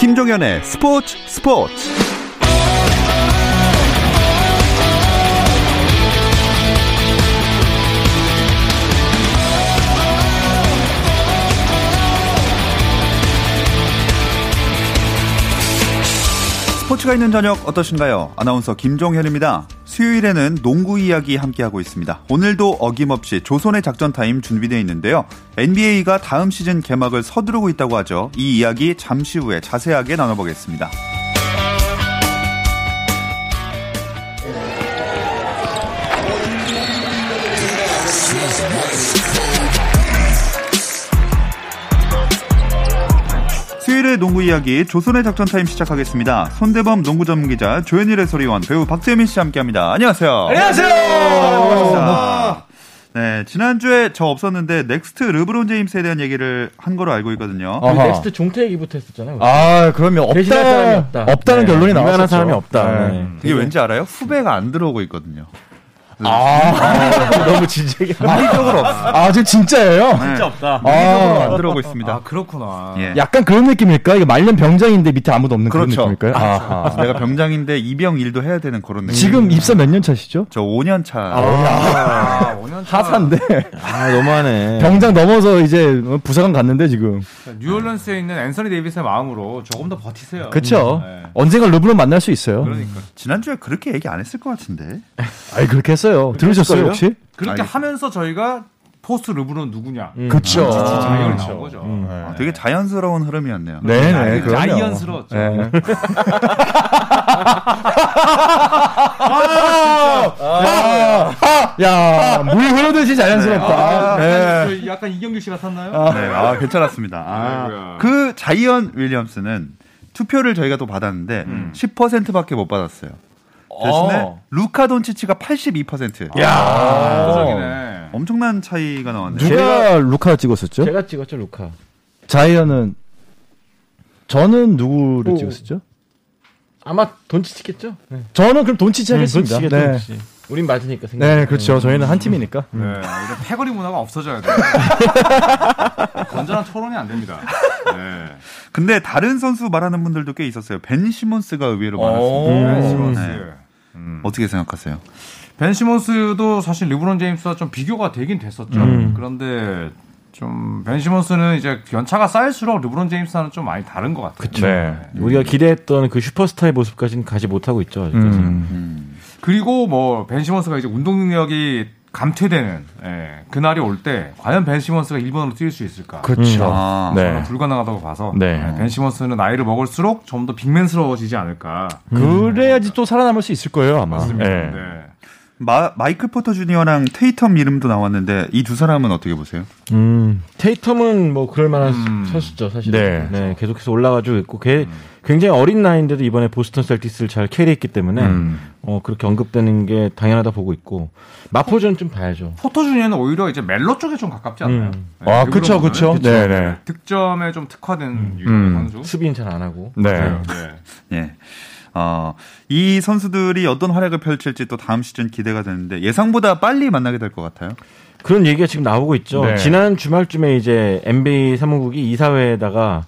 김종현의 스포츠 스포츠 스포츠가 있는 저녁 어떠신가요? 아나운서 김종현입니다. 수요일에는 농구 이야기 함께하고 있습니다. 오늘도 어김없이 조선의 작전 타임 준비되어 있는데요. NBA가 다음 시즌 개막을 서두르고 있다고 하죠. 이 이야기 잠시 후에 자세하게 나눠보겠습니다. 수요일의 농구 이야기 조선의 작전 타임 시작하겠습니다. 손대범 농구 전문 기자 조현일 해설위원 배우 박재민 씨 함께합니다. 안녕하세요. 안녕하세요. 반갑습니다. 네 지난주에 저 없었는데 next 르브론 제임스에 대한 얘기를 한 거로 알고 있거든요. 우리. Next 종태 얘기부터 했었잖아요. 아, 그러면 사람이 없다. 없다는 네. 결론이 나왔었죠. 유명한 사람이 없다. 네. 이게 왠지 알아요? 후배가 안 들어오고 있거든요. 아, 너무 진지하게. 물리적으로 없어. 아, 지금 진짜예요? 진짜 없다. 안 아, 들어오고 있습니다. 아 그렇구나. 예. 약간 그런 느낌일까? 이게 말년 병장인데 밑에 아무도 없는 그런 그렇죠. 느낌일까요? 아하. 내가 병장인데 이병 일도 해야 되는 그런 느낌. 지금 입사 몇 년 차시죠? 저 5년 차. 아, 5년 차. 하사인데 아, 너무하네. 병장 넘어서 이제 부사관 갔는데 지금. 뉴올리언스에 있는 앤서니 데이비스의 마음으로 조금 더 버티세요. 그쵸? 네. 언젠가 르브론 만날 수 있어요. 그러니까 지난주에 그렇게 얘기 안 했을 것 같은데. 아이 그렇게 했어요. 들으셨어요 혹시? 그렇게. 하면서 저희가 post 르브론 누구냐? 음. 그쵸. 아, 그렇죠. 나온 거죠. 음. 아, 되게 자연스러운 흐름이었네요. 네네. 자이- 그럼요. 자이언스러웠죠. 네. 야, 물 흐르듯이 자연스럽다. 아, 네. 저 약간 이경규 씨 같았나요? 네, 아, 괜찮았습니다. 아, 아이고야. 그 자이언 윌리엄스는 투표를 저희가 또 받았는데 10%밖에 못 받았어요. 대신에 어. 루카 돈치치가 82%. 야. 압도적이네. 엄청난 차이가 나왔네요. 누가 루카 찍었었죠? 제가 찍었죠, 루카. 자이언은 저는 누구를 오. 찍었었죠? 아마 돈치 찍겠죠? 네. 저는 그럼 돈치치 하겠습니다. 돈치겠죠, 네. 돈치. 우린 맞으니까 생각. 네, 그렇죠. 저희는 한 팀이니까. 네, 이런 패거리 문화가 없어져야 돼요. 건전한 토론이 안 됩니다. 네. 근데 다른 선수 말하는 분들도 꽤 있었어요. 벤 시몬스가 의외로 오. 많았습니다. 벤 시몬스. 네. 음. 어떻게 생각하세요? 벤 시몬스도 사실 르브론 제임스와 좀 비교가 되긴 됐었죠. 음. 그런데 좀벤 시몬스는 이제 연차가 쌓일수록 르브론 제임스와는 좀 많이 다른 것 같아요. 그쵸. 네. 우리가 기대했던 그 슈퍼스타의 모습까지는 가지 못하고 있죠. 아직까지. 음. 그리고 뭐 벤 시몬스가 이제 운동 능력이 감퇴되는 예, 그날이 올 때 과연 벤 시몬스가 1번으로 뛸 수 있을까? 그렇죠. 아, 네. 불가능하다고 봐서 네. 예, 벤 시몬스는 나이를 먹을수록 좀 더 big man스러워지지 않을까. 그래야지 또 살아남을 수 있을 거예요, 아마. 맞습니다. 네. 네. 마, 마이클 포터 주니어랑 테이텀 이름도 나왔는데 이 두 사람은 어떻게 보세요? 음, 테이텀은 뭐 그럴 만한 음. 선수죠, 사실. 네. 네. 계속해서 올라가지고 있고, 걔 굉장히 어린 나이인데도 이번에 보스턴 셀티스를 잘 캐리했기 때문에 음. 어 그렇게 언급되는 게 당연하다 보고 있고 마포전 좀 봐야죠. 포토 주니어는 오히려 이제 멜로 쪽에 좀 가깝지 않나요? 음. 네, 아, 보면은. 그쵸. 그쵸. 네네. 득점에 좀 특화된 유형의 음. 선수. 수비는 잘 안 하고. 네. 네. 예. 어, 이 선수들이 어떤 활약을 펼칠지 또 다음 시즌 기대가 되는데 예상보다 빨리 만나게 될 것 같아요. 그런 얘기가 지금 나오고 있죠. 네. 지난 주말쯤에 이제 NBA 사무국이 이사회에다가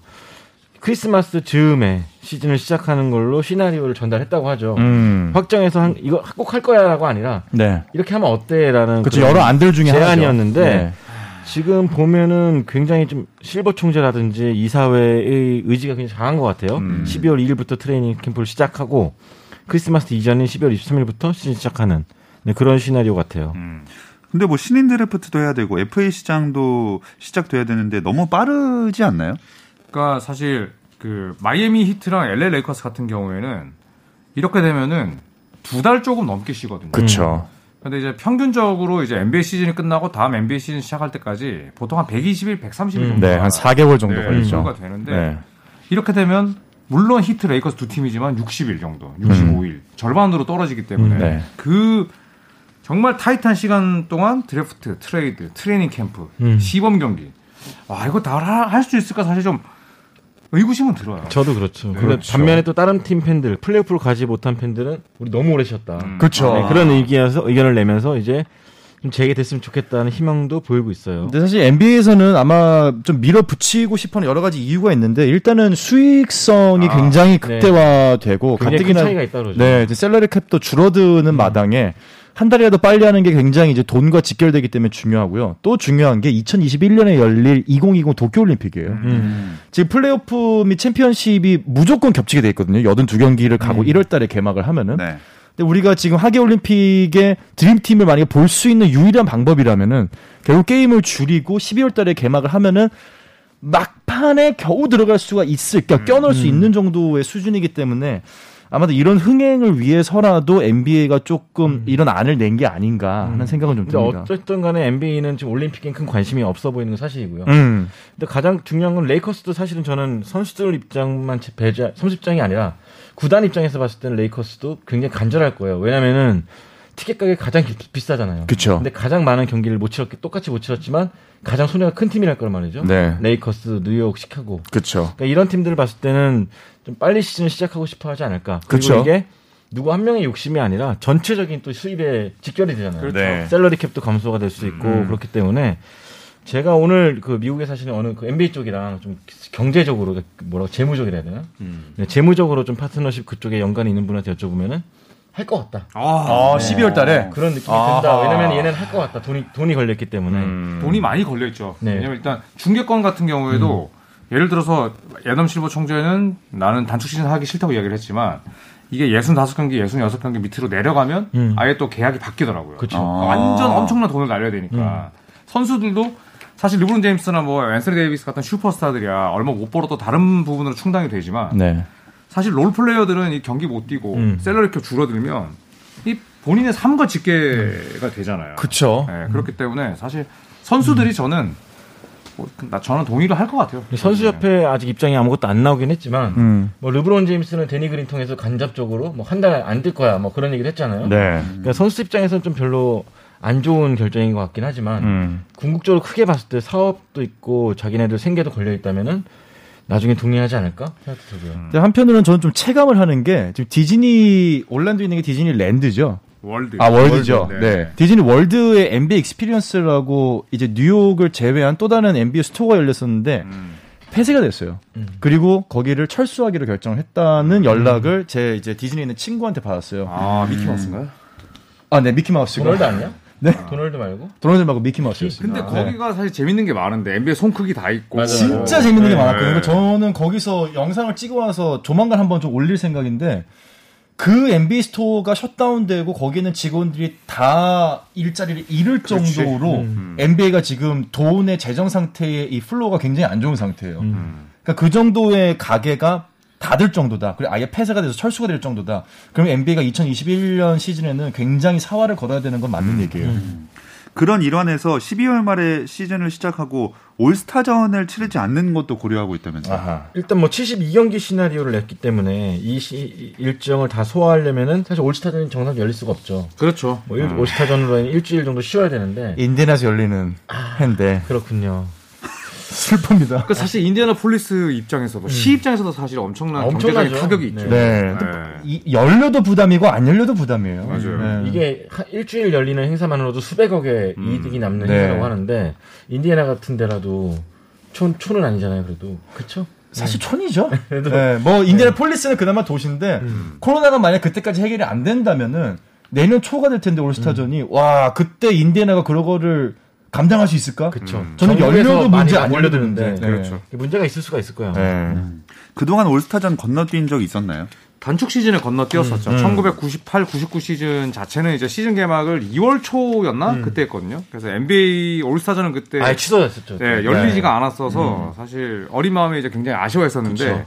크리스마스 즈음에 시즌을 시작하는 걸로 시나리오를 전달했다고 하죠. 음. 확정해서 한, 이거 꼭 할 거야라고 아니라 네. 이렇게 하면 어때라는 그렇죠. 여러 안들 중에 제안이었는데. 네. 지금 보면은 굉장히 좀 실버 총재라든지 이사회의 의지가 굉장히 강한 것 같아요. 음. 12월 2일부터 트레이닝 캠프를 시작하고 크리스마스 이전인 12월 23일부터 시즌 시작하는 네, 그런 시나리오 같아요. 음. 근데 뭐 신인 드래프트도 해야 되고 FA 시장도 시작돼야 되는데 너무 빠르지 않나요? 그러니까 사실 그 마이애미 히트랑 LA 레이커스 같은 경우에는 이렇게 되면은 두 달 조금 넘게 쉬거든요. 그렇죠. 근데 이제 평균적으로 이제 NBA 시즌이 끝나고 다음 NBA 시즌 시작할 때까지 보통 한 120일, 130일 정도. 네, 한 4개월 정도 걸리죠. 가 되는데 네. 이렇게 되면 물론 히트 레이커스 두 팀이지만 60일 정도, 65일 절반으로 떨어지기 때문에 음, 네. 그 정말 타이트한 시간 동안 드래프트, 트레이드, 트레이닝 캠프, 음. 시범 경기. 아 이거 다 할 수 있을까 사실 좀 의구심은 들어요. 저도 그렇죠. 근데 그렇죠. 반면에 또 다른 팀 팬들, 플레이오프로 가지 못한 팬들은 우리 너무 오래 쉬었다. 음. 그렇죠. 네, 그런 의견에서 의견을 내면서 이제 좀 재개됐으면 좋겠다는 희망도 보이고 있어요. 근데 사실 NBA에서는 아마 좀 밀어붙이고 싶어하는 여러 가지 이유가 있는데 일단은 수익성이 아, 굉장히 네. 극대화되고 큰 가뜩이나 차이가 있다 그러죠. 네, 이제 salary cap도 줄어드는 마당에 한 달이라도 빨리 하는 게 굉장히 이제 돈과 직결되기 때문에 중요하고요. 또 중요한 게 2021년에 열릴 2020 도쿄올림픽이에요. 음. 지금 플레이오프 및 챔피언십이 무조건 겹치게 돼 있거든요. 82경기를 가고 음. 1월 달에 개막을 하면은. 네. 근데 우리가 지금 하계올림픽의 드림팀을 만약에 볼 수 있는 유일한 방법이라면은 결국 게임을 줄이고 12월 달에 개막을 하면은 막판에 겨우 들어갈 수가 있을, 그러니까 껴넣을 수 있는 정도의 수준이기 때문에 아마도 이런 흥행을 위해서라도 NBA가 조금 이런 안을 낸 게 아닌가 하는 생각은 좀 듭니다. 어쨌든 간에 NBA는 지금 올림픽에 큰 관심이 없어 보이는 건 사실이고요. 음. 근데 가장 중요한 건 레이커스도 사실은 저는 선수들 입장만 배제, 선수 입장이 아니라 구단 입장에서 봤을 때는 레이커스도 굉장히 간절할 거예요. 왜냐면은 티켓 가격이 가장 기- 비싸잖아요. 그쵸. 근데 가장 많은 경기를 못 치렀기 똑같이 못 치렀지만 가장 손해가 큰 팀이랄 거란 말이죠. 네. 레이커스, 뉴욕, 시카고. 그쵸. 그러니까 이런 팀들을 봤을 때는 좀 빨리 시즌을 시작하고 싶어 하지 않을까. 그리고 그쵸. 이게 누구 한 명의 욕심이 아니라 전체적인 또 수입에 직결이 되잖아요. 그렇죠. 네. 셀러리 캡도 감소가 될 수 있고 음. 그렇기 때문에 제가 오늘 그 미국에 사시는 어느 그 NBA 쪽이랑 좀 경제적으로 뭐라고 재무적이라 해야 되나? 네, 재무적으로 좀 파트너십 그쪽에 연관이 있는 분한테 여쭤보면은 할 것 같다. 아, 아, 12월 달에? 그런 느낌이 아하. 든다. 왜냐면 얘는 할 것 같다. 돈이 돈이 걸렸기 때문에. 음. 돈이 많이 걸려 있죠. 네. 왜냐면 일단 중계권 같은 경우에도 예를 들어서 애덤 실버 총재는 나는 단축 시즌 하기 싫다고 이야기를 했지만 이게 65경기, 66경기 밑으로 내려가면 음. 아예 또 계약이 바뀌더라고요. 그쵸. 아. 완전 엄청난 돈을 날려야 되니까 선수들도 사실 르브론 제임스나 뭐 앤서니 데이비스 같은 슈퍼스타들이야 얼마 못 벌어도 다른 부분으로 충당이 되지만 네. 사실 role player들은 이 경기 못 뛰고 음. salary cap 줄어들면 이 본인의 삶과 직결이 되잖아요. 그쵸. 네, 그렇기 때문에 사실 선수들이 저는 뭐, 나 저는 동의를 할 것 같아요. 선수협회 아직 입장이 아무것도 안 나오긴 했지만 음. 뭐 르브론 제임스는 대니 그린 통해서 간접적으로 뭐 한 달 안 뛸 거야 뭐 그런 얘기를 했잖아요. 네. 그러니까 선수 입장에서는 좀 별로 안 좋은 결정인 것 같긴 하지만 음. 궁극적으로 크게 봤을 때 사업도 있고 자기네들 생계도 걸려 있다면은 나중에 동의하지 않을까 생각도 들고요. 근데 한편으로는 저는 좀 체감을 하는 게 지금 디즈니 올란도에 있는 게 디즈니 랜드죠. 월드. 아 월드죠. 월드, 네. 네. 디즈니 월드의 NBA Experience라고 이제 뉴욕을 제외한 또 다른 NBA store가 열렸었는데 음. 폐쇄가 됐어요. 음. 그리고 거기를 철수하기로 결정을 했다는 연락을 제 이제 디즈니에 있는 친구한테 받았어요. 아 미키마우스인가요? 아, 네 미키 마우스가. 도널드 아니야? 네. 도널드 말고? 도널드 말고 미키 마우스였어요. 근데 네. 거기가 사실 재밌는 게 많은데 NBA 손 크기 다 있고 맞아요. 진짜 재밌는 게 네. 많았거든요. 저는 거기서 영상을 찍어 와서 조만간 한번 좀 올릴 생각인데 그 MB 스토어가 셧다운되고 거기는 직원들이 다 일자리를 잃을 그렇지. 정도로 음. NBA가 지금 돈의 재정 상태의 이 flow가 굉장히 안 좋은 상태예요. 음. 그러니까 그 정도의 가게가 닫을 정도다. 그리고 아예 폐쇄가 돼서 철수가 될 정도다. 그러면 NBA가 2021년 시즌에는 굉장히 사활을 걸어야 되는 건 맞는 얘기예요. 그런 일환에서 12월 말에 시즌을 시작하고 올스타전을 치르지 않는 것도 고려하고 있다면서요. 아하. 일단 뭐 72경기 시나리오를 냈기 때문에 이 시- 일정을 다 소화하려면은 사실 올스타전이 정상 열릴 수가 없죠. 그렇죠. 뭐 일- 올스타전으로 일주일 정도 쉬어야 되는데 인디애나에서 열리는 해인데 그렇군요. 슬픕니다. 그 사실 인디애나폴리스 입장에서도 시 입장에서도 사실 엄청난 아, 경제적인 엄청나죠. 타격이 있죠. 네. 네. 네. 이, 열려도 부담이고 안 열려도 부담이에요. 맞아요. 네. 이게 한 일주일 열리는 행사만으로도 수백억의 음. 이득이 남는 네. 행사라고 하는데 인디애나 같은 데라도 촌 촌은 아니잖아요. 그래도 그렇죠. 사실 촌이죠. 네, 뭐 인디애나폴리스는 그나마 도시인데 코로나가 만약 그때까지 해결이 안 된다면은 내년 초가 될 텐데 올스타전이 와 그때 인디애나가 그런 거를 감당할 수 있을까? 그렇죠. 저는 전국에서 열려도 많이 문제 안 몰려드는데. 문제. 네. 그렇죠. 문제가 있을 수가 있을 거예요. 네. 그동안 올스타전 건너뛴 적 있었나요? 단축 시즌을 건너뛰었었죠. 음. 1998, 99 시즌 자체는 이제 시즌 개막을 2월 초였나 그때 했거든요. 그래서 NBA 올스타전은 그때 아예 취소됐었죠. 네, 열리지가 않았어서 사실 어린 마음에 이제 굉장히 아쉬워했었는데 그쵸.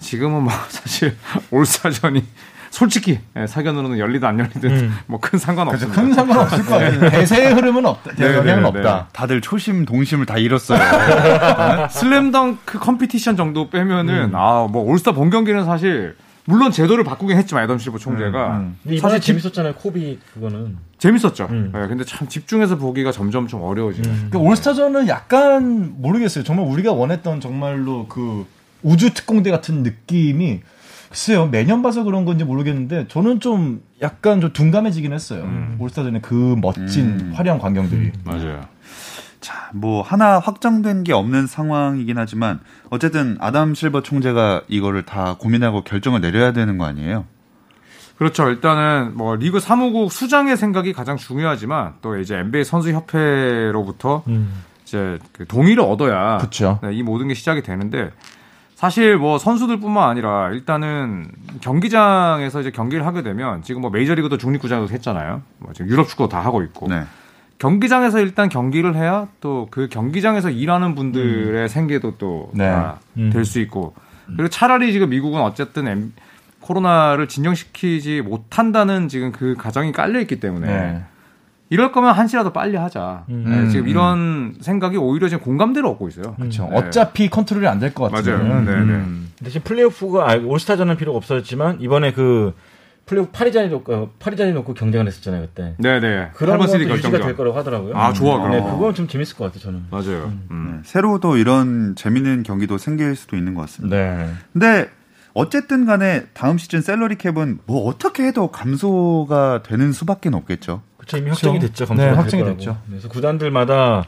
지금은 뭐 사실 올스타전이 솔직히 예, 사견으로는 열리든 안 열리든 뭐 큰 그래서 상관없습니다. 큰 상관 없을 것 같아요. 대세의 흐름은 없다. 네, 영향은 네, 없다. 다들 초심 동심을 다 잃었어요. 슬램덩크 competition 정도 빼면은 아 뭐 올스타 본 경기는 사실 물론 제도를 바꾸긴 했지만 애덤 실버 총재가 음, 이번에 사실 집- 재밌었잖아요. 코비 그거는. 재밌었죠. 음. 예, 근데 참 집중해서 보기가 점점 좀 어려워지네. 그 올스타전은 약간 모르겠어요. 정말 우리가 원했던 정말로 그 우주 특공대 같은 느낌이 글쎄요 매년 봐서 그런 건지 모르겠는데 저는 좀 약간 좀 둔감해지긴 했어요. 올스타전에 그 멋진 음. 화려한 광경들이. 맞아요. 자, 뭐 하나 확정된 게 없는 상황이긴 하지만 어쨌든 아담 실버 총재가 이거를 다 고민하고 결정을 내려야 되는 거 아니에요? 그렇죠. 일단은 뭐 리그 사무국 수장의 생각이 가장 중요하지만 또 이제 NBA 선수 협회로부터 이제 그 동의를 얻어야 그쵸. 네, 이 모든 게 시작이 되는데 사실 뭐 선수들뿐만 아니라 일단은 경기장에서 이제 경기를 하게 되면 지금 뭐 메이저리그도 중립구장에서 했잖아요. 뭐 지금 유럽 축구도 다 하고 있고 네. 경기장에서 일단 경기를 해야 또 그 경기장에서 일하는 분들의 생계도 또 네. 될수 있고 그리고 차라리 지금 미국은 어쨌든 코로나를 진정시키지 못한다는 지금 그 가정이 깔려 있기 때문에 네. 이럴 거면 한 시라도 빨리 하자. 음. 네, 지금 음. 이런 생각이 오히려 지금 공감대를 얻고 있어요. 그렇죠. 네. 어차피 컨트롤이 안 될 것 같으면. 맞아요. 네, 네. 음. 대신 플레이오프가 아, 올스타전은 필요가 없었지만 이번에 그 플레이오프 8위 자리 놓고 8위 자리 놓고 경쟁을 했었잖아요 그때. 네네. 그런 할버시티 것도 유지가 결정전. 될 거라고 하더라고요. 아, 좋아, 그럼. 네, 그건 좀 재밌을 것 같아요 저는. 맞아요. 음. 네. 새로 또 이런 재밌는 경기도 생길 수도 있는 것 같습니다. 네. 근데 어쨌든 간에 다음 시즌 salary cap은 뭐 어떻게 해도 감소가 되는 수밖에 없겠죠. 그렇죠 이미. 확정이 됐죠. 네, 감소가 될 확정이. 됐죠. 그래서 구단들마다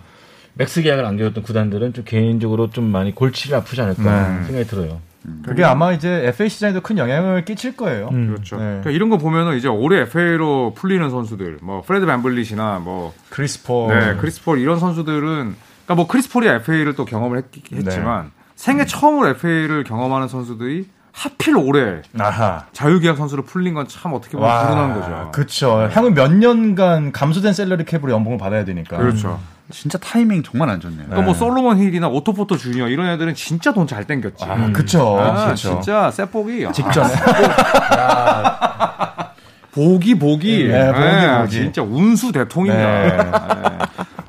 max 계약을 안겨줬던 구단들은 좀 개인적으로 좀 많이 골치를 아프지 않을까 네. 생각이 들어요. 그게 아마 이제 FA 시장에도 큰 영향을 끼칠 거예요. 음. 그렇죠. 네. 그러니까 이런 거 보면은 이제 올해 FA로 풀리는 선수들, 뭐 프레드 밴블릿이나 뭐 크리스 폴. 네, 크리스 폴 이런 선수들은 그러니까 뭐 크리스 폴이 FA를 또 경험을 했, 지만 생애 처음으로 FA를 경험하는 선수들이 하필 올해 아하. 자유계약 선수로 풀린 건 참 어떻게 보면 불운한 거죠. 그렇죠. 향후 몇 년간 감소된 salary cap으로 연봉을 받아야 되니까. 그렇죠. 진짜 타이밍 정말 안 좋네요. 그러니까 뭐 솔로몬 힐이나 오토 포터 주니어 이런 애들은 진짜 돈 잘 땡겼지. 아, 그쵸. 아. 진짜 세복이 아, 직전에. 복이 복이. 네, 복이, 네, 복이. 진짜 운수 대통입니다. 네.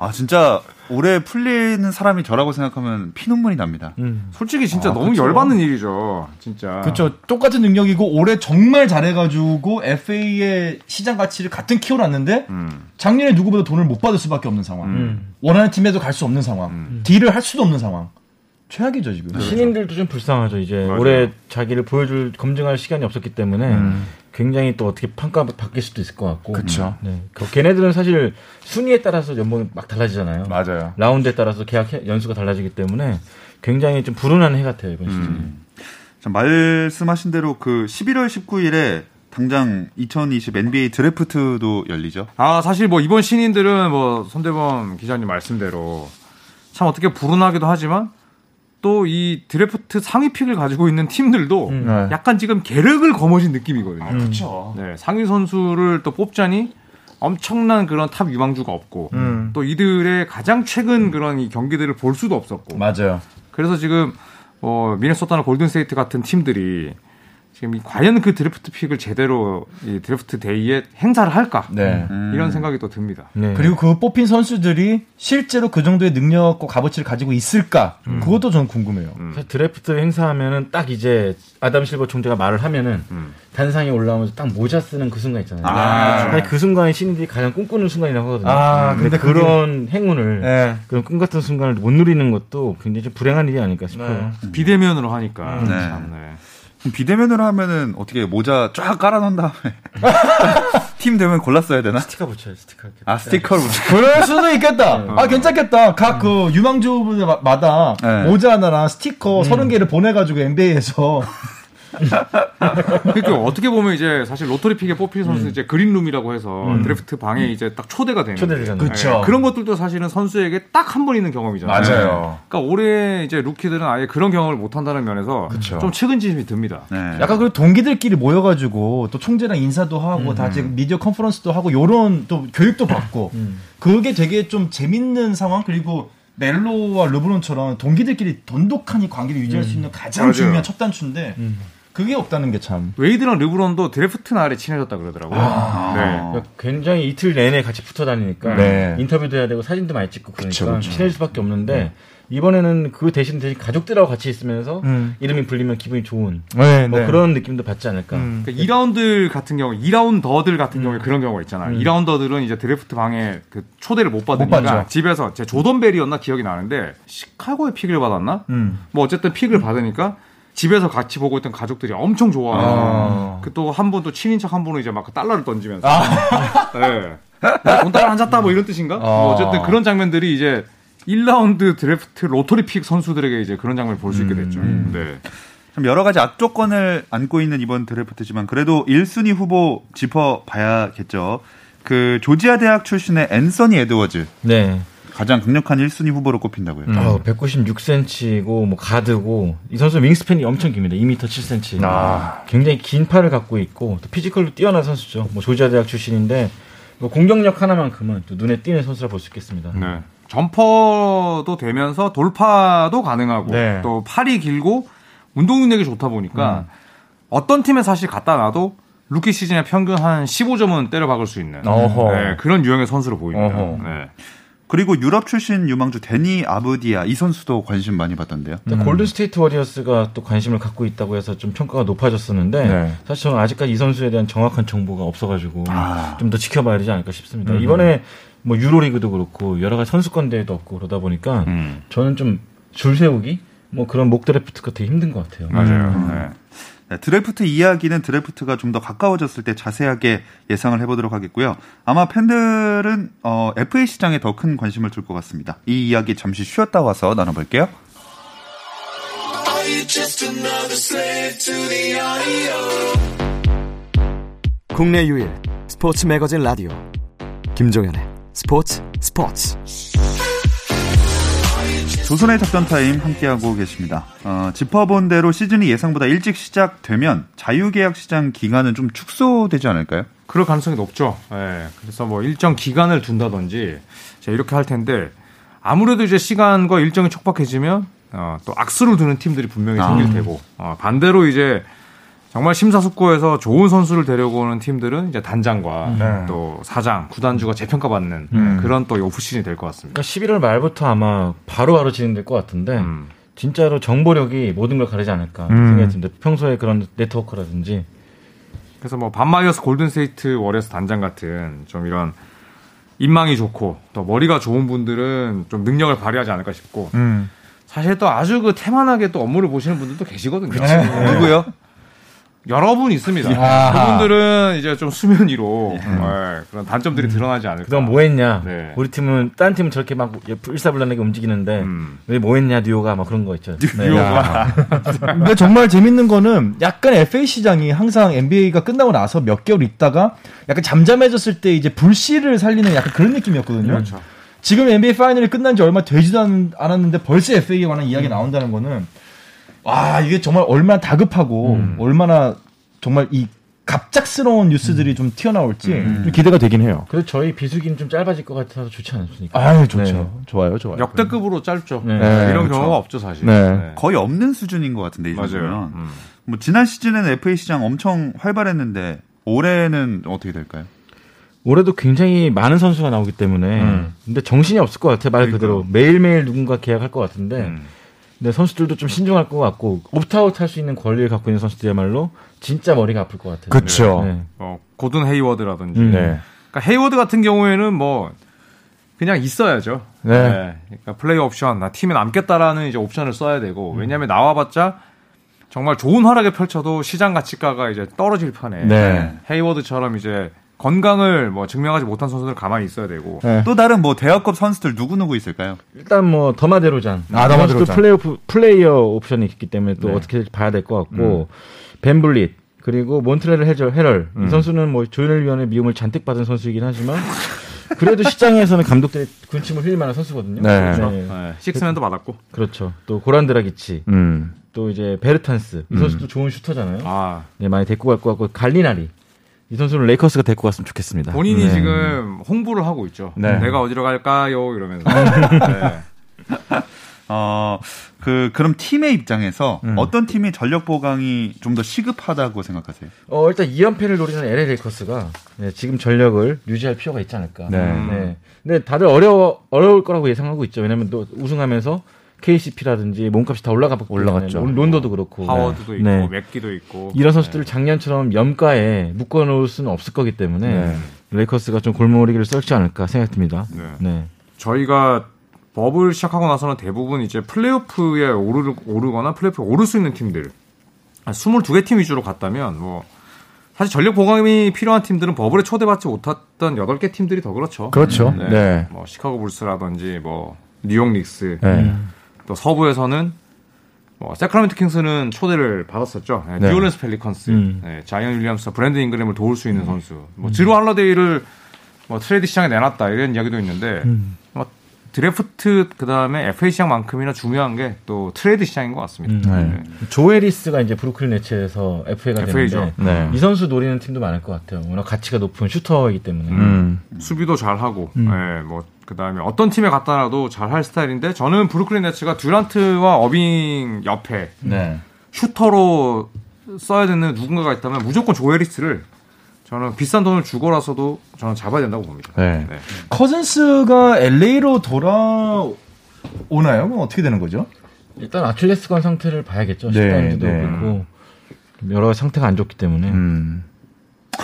아 진짜 올해 풀리는 사람이 저라고 생각하면 피눈물이 납니다. 솔직히 진짜 아, 너무 그쵸. 열받는 일이죠. 진짜. 그렇죠. 똑같은 능력이고 올해 정말 잘해가지고 FA의 시장 가치를 같은 키워놨는데 음. 작년에 누구보다 돈을 못 받을 수밖에 없는 상황. 음. 원하는 팀에도 갈 수 없는 상황. 음. 딜을 할 수도 없는 상황. 최악이죠 지금. 신인들도 좀 불쌍하죠. 이제 맞아요. 올해 자기를 보여줄 검증할 시간이 없었기 때문에 음. 굉장히 또 어떻게 평가 바뀔 수도 있을 것 같고. 그쵸. 네. 그 걔네들은 사실 순위에 따라서 연봉이 막 달라지잖아요. 맞아요. 라운드에 따라서 계약 해- 연수가 달라지기 때문에 굉장히 좀 불운한 해 같아요 이번 시즌. 음. 자, 말씀하신 대로 그 11월 19일에 당장 2020 NBA 드래프트도 열리죠. 아 사실 뭐 이번 신인들은 뭐 손대범 기자님 말씀대로 참 어떻게 불운하기도 하지만 또 이 드래프트 상위 픽을 가지고 있는 팀들도 음. 네. 약간 지금 계륵을 거머쥔 느낌이거든요. 그렇죠. 네, 상위 선수를 또 뽑자니 엄청난 그런 top 유망주가 없고 음. 또 이들의 가장 최근 그런 이 경기들을 볼 수도 없었고 맞아요. 그래서 지금 어 미네소타나 골든스테이트 같은 팀들이 지금 이 과연 그 draft pick을 제대로 이 draft day에 행사를 할까 네. 음. 이런 생각이 또 듭니다. 네. 그리고 그 뽑힌 선수들이 실제로 그 정도의 능력과 값어치를 가지고 있을까? 그것도 저는 궁금해요. 음. 드래프트 행사하면은 딱 이제 아담 실버 총재가 말을 하면은 음. 단상에 올라오면서 딱 모자 쓰는 그 순간 있잖아요. 아. 사실 그 순간이 신인들이 가장 꿈꾸는 순간이라고 하거든요. 아, 근데, 근데 그게- 그런 행운을 네. 그런 꿈 같은 순간을 못 누리는 것도 굉장히 좀 불행한 일이 아닐까 싶어요. 비대면으로 하니까 네. 참, 네. 비대면으로 하면은 어떻게 모자 쫙 깔아놓은 다음에 팀 되면 골랐어야 되나? 스티커 붙여요, 스티커. 이렇게. 아 스티커를 붙여. 그럴 수도 있겠다. 아, 괜찮겠다. 각 그 유망주마다 네. 모자 하나랑 스티커 서른 개를 보내가지고 NBA에서 그러니까 어떻게 보면 이제 사실 lottery pick에 뽑힌 선수 이제 green room이라고 해서 음. 드래프트 방에 이제 딱 초대가 되는 초대되잖아요. 그쵸. 그런 것들도 사실은 선수에게 딱 한 번 있는 경험이잖아요. 맞아요. 그러니까 올해 이제 rookie들은 아예 그런 경험을 못 한다는 면에서 그쵸. 좀 측은지심이 듭니다. 네. 약간 그 동기들끼리 모여가지고 또 총재랑 인사도 하고 다 지금 미디어 컨퍼런스도 하고 요런 또 교육도 받고 그게 되게 좀 재밌는 상황 그리고 멜로와 르브론처럼 동기들끼리 돈독하니 관계를 유지할 수 있는 가장 맞아요. 중요한 첫 단추인데 그게 없다는 게 참. 웨이드랑 르브론도 드래프트 날에 친해졌다 그러더라고요. 아. 네. 그러니까 굉장히 이틀 내내 같이 붙어 다니니까 네. 인터뷰도 해야 되고 사진도 많이 찍고 그러니까 그쵸, 그쵸. 친해질 수밖에 없는데 이번에는 그 대신 대신 가족들하고 같이 있으면서 음. 이름이 불리면 기분이 좋은 네, 뭐 그런 느낌도 받지 않을까. 음. 그러니까 2라운드 같은 경우, 2라운더들 같은 경우에 그런 경우가 있잖아요. 2라운더들은 이제 드래프트 방에 그 초대를 못 받으니까 받죠. 집에서 제 조던 벨이었나 기억이 나는데 시카고에 픽을 받았나? 음. 뭐 어쨌든 픽을 받으니까 집에서 같이 보고 있던 가족들이 엄청 좋아하고 아. 그또 한 분 또 친인척 한 분은 이제 막 달러를 던지면서 네. 돈 달러 안 잤다 뭐 이런 뜻인가? 뭐 어쨌든 그런 장면들이 이제 1라운드 드래프트 lottery pick 선수들에게 이제 그런 장면을 볼 수 있게 됐죠. 네. 참 여러 가지 악조건을 안고 있는 이번 드래프트지만 그래도 1순위 후보 짚어봐야겠죠. 그 조지아 대학 출신의 앤서니 에드워즈 네. 가장 강력한 1순위 후보로 꼽힌다고요. 어, 196cm고 뭐 가드고 이 선수 wingspan이 엄청 깁니다. 2m 7cm. 아. 굉장히 긴 팔을 갖고 있고 또 피지컬로 뛰어난 선수죠. 뭐 조지아 대학 출신인데 뭐 공격력 하나만큼은 또 눈에 띄는 선수라 볼 수 있겠습니다. 네. jumper도 되면서 돌파도 가능하고 네. 또 팔이 길고 운동 능력이 좋다 보니까 어떤 팀에 사실 갖다 놔도 루키 시즌에 평균 한 15점은 때려 박을 수 있는. 네, 그런 유형의 선수로 보입니다. 어허. 네. 그리고 유럽 출신 유망주 데니 아브디아 이 선수도 관심 많이 받던데요. 또 골든 스테이트 워리어스가 또 관심을 갖고 있다고 해서 좀 평가가 높아졌었는데 네. 사실 저는 아직까지 이 선수에 대한 정확한 정보가 없어가지고 아. 좀더 지켜봐야 되지 않을까 싶습니다. 이번에 뭐 유로리그도 그렇고 여러 가지 선수권 대회도 없고 그러다 보니까 음. 저는 좀 줄 세우기 뭐 그런 목 드래프트가 되게 힘든 것 같아요. 맞아요. 네. 네, 드래프트 이야기는 드래프트가 좀 더 가까워졌을 때 자세하게 예상을 해보도록 하겠고요. 아마 팬들은 어, FA 시장에 더 큰 관심을 둘 것 같습니다. 이 이야기 잠시 쉬었다 와서 나눠볼게요. 국내 유일 스포츠 매거진 라디오 김종현의 스포츠 스포츠 조선의 작전 타임 함께하고 계십니다. 어, 짚어본 대로 시즌이 예상보다 일찍 시작되면 자유계약 시장 기간은 좀 축소되지 않을까요? 그럴 가능성이 높죠. 예. 그래서 뭐 일정 기간을 둔다든지 자, 이렇게 할 텐데 아무래도 이제 시간과 일정이 촉박해지면 어, 또 악수를 두는 팀들이 분명히 생길 테고 어, 반대로 이제 정말 심사숙고해서 좋은 선수를 데려고 오는 팀들은 이제 단장과 네. 또 사장, 구단주가 재평가받는 그런 또 오프 시즌이 될 것 같습니다. 그러니까 11월 말부터 아마 바로 바로 진행될 것 같은데 음. 진짜로 정보력이 모든 걸 가리지 않을까 생각이 듭니다. 평소에 그런 네트워크라든지 그래서 뭐 밥 마이어스 골든스테이트 워리어스 단장 같은 좀 이런 인망이 좋고 또 머리가 좋은 분들은 좀 능력을 발휘하지 않을까 싶고 사실 또 아주 그 태만하게 또 업무를 보시는 분들도 계시거든요. 누구요? 여러 분 있습니다. 그분들은 이제 좀 수면 위로 네, 그런 단점들이 드러나지 않을까. 그동안 뭐 했냐 네. 우리 팀은 딴 팀은 저렇게 막 일사불란하게 움직이는데 음. 왜뭐 했냐 뉴요가 막 그런 거 있죠. 네. 뉴요가. 근데 정말 재밌는 거는 약간 FA 시장이 항상 NBA가 끝나고 나서 몇 개월 있다가 약간 잠잠해졌을 때 이제 불씨를 살리는 약간 그런 느낌이었거든요. 그렇죠. 지금 NBA 파이널이 끝난 지 얼마 되지도 않- 않았는데 벌써 FA에 관한 이야기 가 나온다는 거는 와 이게 정말 얼마나 다급하고 얼마나 정말 이 갑작스러운 뉴스들이 좀 튀어나올지 좀 기대가 되긴 해요. 그래서 저희 비수기는 좀 짧아질 것 같아서 좋지 않습니까? 아유 좋죠. 네. 좋아요, 좋아요. 역대급으로 짧죠. 네. 네, 이런 그렇죠. 경우가 없죠 사실. 네. 거의 없는 수준인 것 같은데 이 맞아요. 음. 뭐 지난 시즌에는 FA 시장 엄청 활발했는데 올해는 어떻게 될까요? 올해도 굉장히 많은 선수가 나오기 때문에 근데 정신이 없을 것 같아요. 말 그대로 매일매일 누군가 계약할 것 같은데 음. 근데 선수들도 좀 신중할 것 같고 opt out 할 수 있는 권리를 갖고 있는 선수들이야말로 진짜 머리가 아플 것 같아요. 그쵸. 네. 어, 고든 헤이워드라든지. 음. 네. 그러니까 헤이워드 같은 경우에는 뭐 그냥 있어야죠. 네. 그러니까 player option, 나 팀에 남겠다라는 이제 옵션을 써야 되고 왜냐하면 나와봤자 정말 좋은 활약을 펼쳐도 시장 가치가가 이제 떨어질 판에 네. 헤이워드처럼 이제 건강을 뭐 증명하지 못한 선수들 가만히 있어야 되고 네. 또 다른 뭐 대어급 선수들 누구 누구 있을까요? 일단 뭐 더마 데로잔. 아, 더마 데로잔. 또 플레이오프 player option이 있기 때문에 또 네. 어떻게 될지 봐야 될 것 같고 밴블릿 그리고 몬트레즐 해럴 해럴 이 선수는 뭐 조현일 위원의 미움을 잔뜩 받은 선수이긴 하지만 그래도 시장에서는 감독들의 군침을 흘릴 만한 선수거든요. 네. 네, 식스맨도 받았고 그렇죠. 또 고란 드라기치, 음. 또 이제 베르탄스 이 선수도 좋은 슈터잖아요. 아 네, 많이 데리고 갈 것 같고 갈리나리 이 선수는 레이커스가 데리고 갔으면 좋겠습니다. 본인이 네. 지금 홍보를 하고 있죠. 네. 내가 어디로 갈까요? 이러면서. 네. 어, 그, 그럼 팀의 입장에서 음. 어떤 팀이 전력 보강이 좀 더 시급하다고 생각하세요? 어, 일단 2연패를 노리는 LA 레이커스가 네, 지금 전력을 유지할 필요가 있지 않을까. 네. 네. 근데 다들 어려워 어려울 거라고 예상하고 있죠. 왜냐면 또 우승하면서 KCP라든지 몸값이 다 올라가 올라갔죠. 론도도 그렇고. 하워드도 있고 네. 맥기도 있고 이런 선수들을 작년처럼 염가에 묶어 놓을 수는 없을 거기 때문에 네. 레이커스가 좀 골머리를 썩지 않을까 생각됩니다. 네. 네. 저희가 버블 시작하고 나서는 대부분 이제 플레이오프에 오르, 오르거나 플레이오프에 오를 수 있는 팀들 한 22개 팀 위주로 갔다면 뭐 사실 전력 보강이 필요한 팀들은 버블에 초대받지 못했던 8개 팀들이 더 그렇죠. 그렇죠. 네. 네. 뭐 시카고 불스라든지 뭐 뉴욕 닉스 네. 또 서부에서는 뭐 새크라멘토 킹스는 초대를 받았었죠. 네, 네. 뉴올리언스 펠리컨스, 음. 네, 자이언 윌리엄스, 브랜든 잉그램을 도울 수 음. 있는 선수. 뭐 드루 할러데이를 뭐 트레이드 시장에 내놨다 이런 이야기도 있는데 음. 뭐 드래프트 그 다음에 FA 시장만큼이나 중요한 게 또 트레이드 시장인 것 같습니다. 네. 네. 조 해리스가 이제 브루클린 네츠에서 FA가 FA 죠. 되는데 네. 이 선수 노리는 팀도 많을 것 같아요. 워낙 가치가 높은 슈터이기 때문에. 음. 수비도 잘 하고, 예, 뭐, 그 다음에 어떤 팀에 갖다 놔도 잘 할 스타일인데, 저는 브루클린 네츠가 듀란트와 어빙 옆에 네. 슈터로 써야 되는 누군가가 있다면 무조건 조 해리스를 저는 비싼 돈을 주고라서도 저는 잡아야 된다고 봅니다. 네. 네. 커즌스가 LA로 돌아오나요? 그럼 어떻게 되는 거죠? 일단 아킬레스건 상태를 봐야겠죠. 네, 식단도 네. 그렇고 여러 상태가 안 좋기 때문에. 음.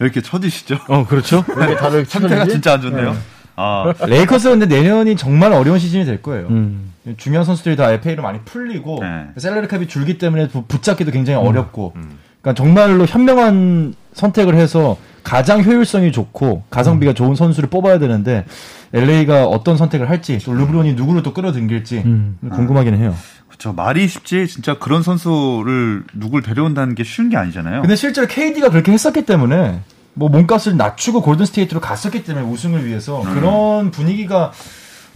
왜 이렇게 처지시죠? 어 그렇죠. 왜 다들 상태가? 진짜 안 좋네요. 아, 레이커스 근데 내년이 정말 어려운 시즌이 될 거예요. 음. 중요한 선수들이 다 FA로 많이 풀리고 네. 샐러리 캡이 줄기 때문에 부- 붙잡기도 굉장히 어렵고 그러니까 정말로 현명한 선택을 해서 가장 효율성이 좋고 가성비가 좋은 선수를 뽑아야 되는데 LA가 어떤 선택을 할지 또 르브론이 누구를 또 끌어당길지 음. 궁금하기는 해요. 그렇죠. 말이 쉽지 진짜 그런 선수를 누굴 데려온다는 게 쉬운 게 아니잖아요. 근데 실제로 KD가 그렇게 했었기 때문에 뭐 몸값을 낮추고 골든 스테이트로 갔었기 때문에 우승을 위해서 그런 분위기가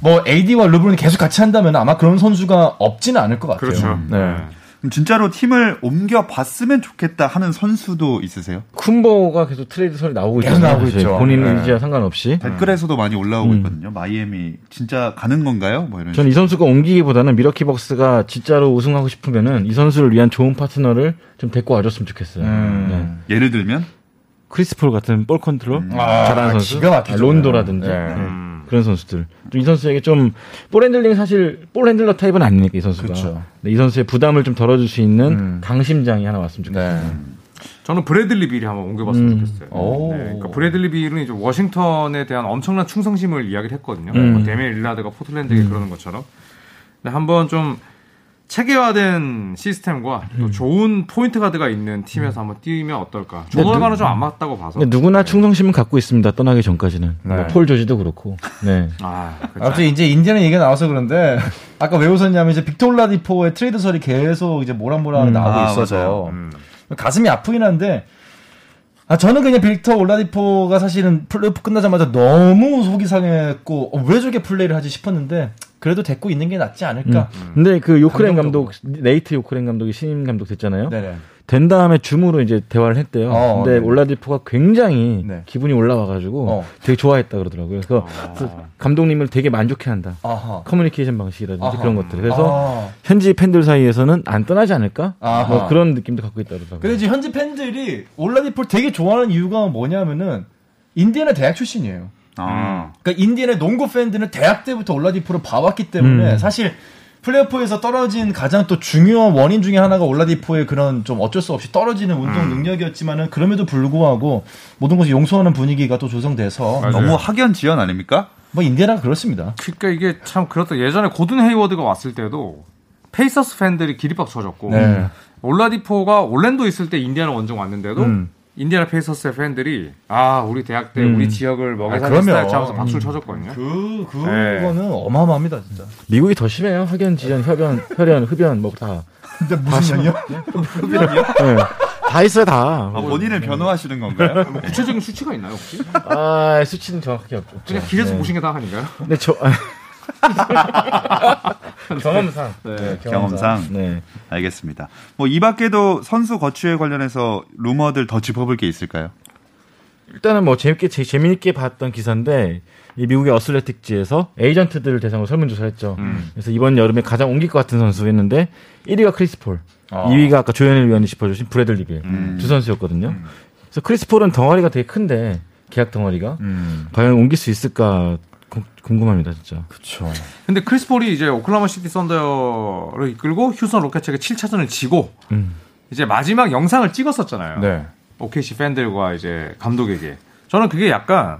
뭐 AD와 르브론이 계속 같이 한다면 아마 그런 선수가 없지는 않을 것 같아요. 그렇죠. 네. 그럼 진짜로 팀을 옮겨 봤으면 좋겠다 하는 선수도 있으세요? 쿰보가 계속 트레이드 설이 나오고 계속 있잖아요. 나오고 이제 있죠. 본인 네. 의지와 상관없이. 댓글에서도 많이 올라오고 음. 있거든요. 마이애미 진짜 가는 건가요? 뭐 이런. 전 이 선수가 옮기기보다는 밀워키 벅스가 진짜로 우승하고 싶으면은 이 선수를 위한 좋은 파트너를 좀 데리고 와줬으면 좋겠어요. 음. 네. 예를 들면 크리스폴 같은 볼 컨트롤 아, 잘하는 선수, 기가 막히죠. 아, 론도라든지 네. 네. 음. 그런 선수들. 좀 이 선수에게 좀 볼 핸들링 사실 ball handler 타입은 아니니까 이 선수가. 그렇죠. 이 선수의 부담을 좀 덜어줄 수 있는 음. 강심장이 하나 왔으면 좋겠어요. 네. 저는 브래들리 빌이 한번 옮겨봤으면 음. 좋겠어요. 오. 네, 그러니까 브래들리 빌은 이제 워싱턴에 대한 엄청난 충성심을 이야기를 했거든요. 음. 뭐 데미안 릴라드가 포틀랜드에 그러는 것처럼. 근데 한번 좀 체계화된 시스템과 음. 또 좋은 포인트 가드가 있는 팀에서 한번 뛰면 어떨까. 조던과는 좀 안 맞다고 봐서. 누구나 충성심은 갖고 있습니다. 떠나기 전까지는. 네. 뭐폴 조지도 그렇고. 네. 아, 그렇죠. 아무튼 이제 인디애나 얘기가 나와서 그런데 아까 왜 웃었냐면 이제 빅토 올라디포의 트레이드설이 계속 이제 모락모락 음. 나오고 아, 있어서요. 음. 가슴이 아프긴 한데 아 저는 그냥 빅터 올라디포가 사실은 플레이오프 끝나자마자 너무 속이 상했고 어, 왜 저렇게 플레이를 하지 싶었는데 그래도 데리고 있는 게 낫지 않을까. 근데 그 감정적으로. 감독, 네이트 비요크렌 감독이 신임 감독 됐잖아요. 네네. 된 다음에 줌으로 이제 대화를 했대요. 어, 근데 네. 올라디포가 굉장히 네. 기분이 올라와가지고 어. 되게 좋아했다 그러더라고요. 그래서 그 감독님을 되게 만족해한다. 아하. 커뮤니케이션 방식이라든지 아하. 그런 것들. 그래서 아. 현지 팬들 사이에서는 안 떠나지 않을까? 아하. 뭐 그런 느낌도 갖고 있다 그러더라고요. 근데 지금 현지 팬들이 올라디포를 되게 좋아하는 이유가 뭐냐면은 인디애나 대학 출신이에요. 아, 그러니까 인디애나 농구 팬들은 대학 때부터 올라디포를 봐왔기 때문에 음. 사실 플레이오프에서 떨어진 가장 또 중요한 원인 중에 하나가 올라디포의 그런 좀 어쩔 수 없이 떨어지는 운동 능력이었지만은 그럼에도 불구하고 모든 것을 용서하는 분위기가 또 조성돼서 맞아요. 너무 학연 지연 아닙니까? 뭐 인디애나가 그렇습니다. 그러니까 이게 참 그렇다. 예전에 고든 헤이워드가 왔을 때도 페이서스 팬들이 기립박수 쳐줬고 네. 올라디포가 올랜도 있을 때 인디아나 원정 왔는데도 음. 인디아나 페이서스의 팬들이 아 우리 대학 때 음. 우리 지역을 먹여 아, 살린 그럼요. 스타일 하면서 박수를 쳐줬거든요. 그 네. 그거는 어마어마합니다 진짜. 미국이 더 심해요. 학연, 지연, 협연, 혈연, 흡연 뭐 다. 근데 무슨 년이요? 네. 다 있어요 다. 아, 본인을 변호하시는 건가요? 뭐 구체적인 수치가 있나요 혹시? 아 수치는 정확하게 없죠. 그냥 길에서 네. 보신 게 다 아닌가요? 근데 저 경험상. 네, 경험상. 네. 알겠습니다. 뭐 이 밖에도 선수 거취에 관련해서 루머들 더 짚어볼 게 있을까요? 일단은 뭐 재밌게 재, 재미있게 봤던 기사인데 이 미국의 어슬레틱지에서 에이전트들을 대상으로 설문조사했죠. 음. 그래서 이번 여름에 가장 옮길 것 같은 선수였는데 1위가 크리스폴, 아. 2위가 아까 조현일 위원이 짚어주신 브래들리 빌 음. 두 선수였거든요. 그래서 크리스폴은 덩어리가 되게 큰데 계약 덩어리가 음. 과연 옮길 수 있을까 구- 궁금합니다 진짜. 그렇죠. 근데 크리스 폴이 이제 오클라호마 시티 썬더를 이끌고 휴스턴 로켓츠에게 7차전을 지고 음. 이제 마지막 영상을 찍었었잖아요. 네. OKC 팬들과 이제 감독에게 저는 그게 약간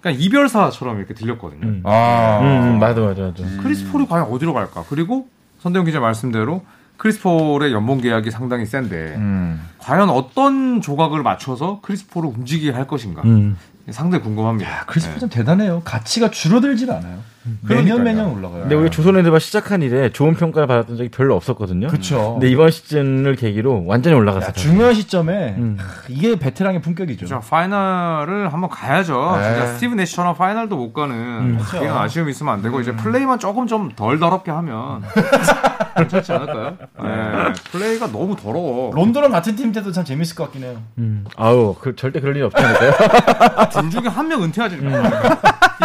그냥 이별사처럼 이렇게 들렸거든요. 음. 아. 음, 음, 맞아 맞아 맞아. 크리스 폴이 과연 어디로 갈까? 그리고 손대범 기자 말씀대로 크리스 폴의 연봉 계약이 상당히 센데 음. 과연 어떤 조각을 맞춰서 크리스 폴을 움직이게 할 것인가 음. 상당히 궁금합니다. 크리스 폴 네. 참 대단해요. 가치가 줄어들질 않아요. 그러니까요. 매년 매년 올라가요. 근데 우리 조선의 NBA 시작한 이래 좋은 평가를 받았던 적이 별로 없었거든요. 그렇죠. 근데 이번 시즌을 계기로 완전히 야, 올라갔어요. 중요한 시점에 음. 하, 이게 베테랑의 품격이죠. 자, 파이널을 한번 가야죠. 네. 진짜 스티브 내시처럼 파이널도 못 가는 그렇죠. 이런 아쉬움이 있으면 안 되고 이제 플레이만 조금 좀 덜 더럽게 하면 괜찮지 않을까요? 네. 플레이가 너무 더러워. 론던랑 같은 팀 때도 참 재밌을 것 같긴 해요. 음. 아우, 그, 절대 그럴 일이 없지 않을까요? 둘 중에 한 명 은퇴하지.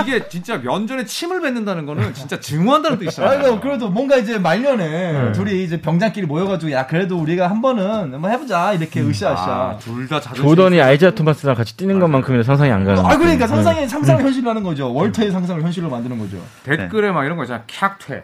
이게 진짜 면전에 침을 뱉는다는 거는 진짜 증오한다는 뜻이잖아요. 아이고 그래도 뭔가 이제 말년에 둘이 이제 병장끼리 모여가지고 야 그래도 우리가 한 번은 한번 해보자 이렇게 으쌰으쌰. 아, 둘다 자존심. 조던이 아이자 토마스랑 같이 뛰는 것만큼이나 상상이 안 가는. 아 그러니까 느낌. 상상의 상상을 현실로 하는 거죠. 월터의 상상을 현실로 만드는 거죠. 댓글에 막 이런 거 있잖아. 캬퇴.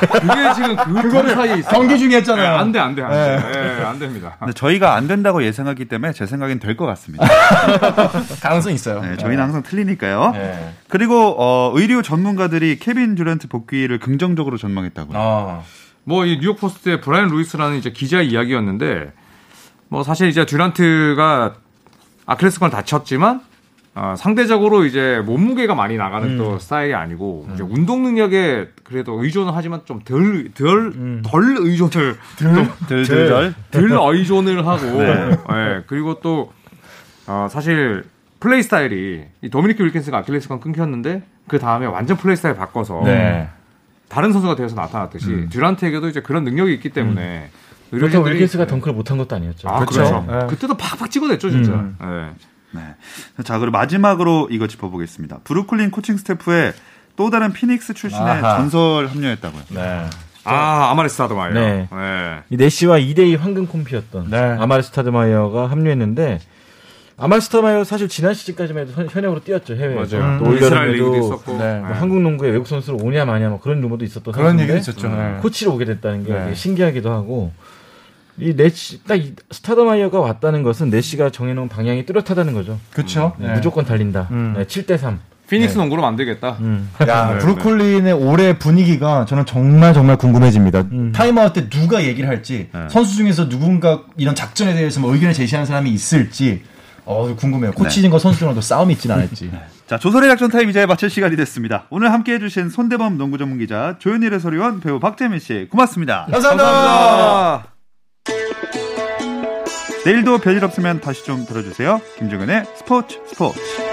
그게 지금 그둘 사이에 있어. 경기 중에 했잖아요. 안 돼, 안 돼, 안 돼. 네, 안 됩니다. 근데 저희가 안 된다고 예상하기 때문에 제 생각엔 될 것 같습니다. 가능성 있어요. 네, 저희는 항상 틀리니까요. 네. 그리고 어, 의료 전문가들이 케빈 듀란트 복귀를 긍정적으로 전망했다고요. 아. 뭐이 뉴욕 포스트의 브라이언 루이스라는 이제 기자의 이야기였는데 뭐 사실 이제 듀란트가 아킬레스건을 다쳤지만 어, 상대적으로 이제 몸무게가 많이 나가는 또 스타일이 아니고 이제 운동 능력에 그래도 의존을 하지만 좀 덜덜덜 의존을 들들들. 덜 의존을 하고 네. 예, 그리고 또 어, 사실 플레이 스타일이 이 도미니크 윌킨스가 아킬레스건 끊겼는데 그 다음에 완전 플레이 스타일 바꿔서 네. 다른 선수가 되어서 나타났듯이 듀란트에게도 이제 그런 능력이 있기 때문에 그렇다고 의료진들이- 윌킨스가 덩크를 못한 것도 아니었죠. 아, 그렇죠. 그렇죠. 네. 그때도 팍팍 찍어냈죠, 진짜. 음. 네. 네. 자, 그리고 마지막으로 이거 짚어보겠습니다. 브루클린 코칭 스태프에 또 다른 피닉스 출신의 아하. 전설 합류했다고요. 네. 아, 아마레 스타드마이어. 네. 네. 이 내시와 2대2 황금 콤비였던 네. 아마르 스타드마이어가 합류했는데 아마르 스타드마이어 사실 지난 시즌까지만 해도 선- 현역으로 뛰었죠 해외에서. 맞아요. 또 음, 이스라엘 리그도 있었고. 네. 뭐 한국 농구에 외국 선수로 오냐 마냐 뭐 그런 루머도 있었던 그런 얘기 있었죠. 네. 코치로 오게 됐다는 게 네. 신기하기도 하고 이 내시 딱이 스타드마이어가 왔다는 것은 내시가 정해놓은 방향이 뚜렷하다는 거죠. 그렇죠. 네, 무조건 달린다. 음. 네, 7대 3. 피닉스 농구로 만들겠다. 음. 야, 네, 브루클린의 올해 분위기가 저는 정말 정말 궁금해집니다. 타임아웃 때 누가 얘기를 할지, 선수 중에서 누군가 이런 작전에 대해서 뭐 의견을 제시하는 사람이 있을지, 어, 궁금해요. 코치진과 선수들과도 싸움이 있지는 않을지. 자, 조선의 작전 타임 이제 마칠 시간이 됐습니다. 오늘 함께 해주신 손대범 농구 전문 기자, 조현일 해설위원, 배우 박재민 씨, 고맙습니다. 감사합니다. 내일도 별일 없으면 다시 좀 들어주세요. 김정은의 스포츠 스포츠.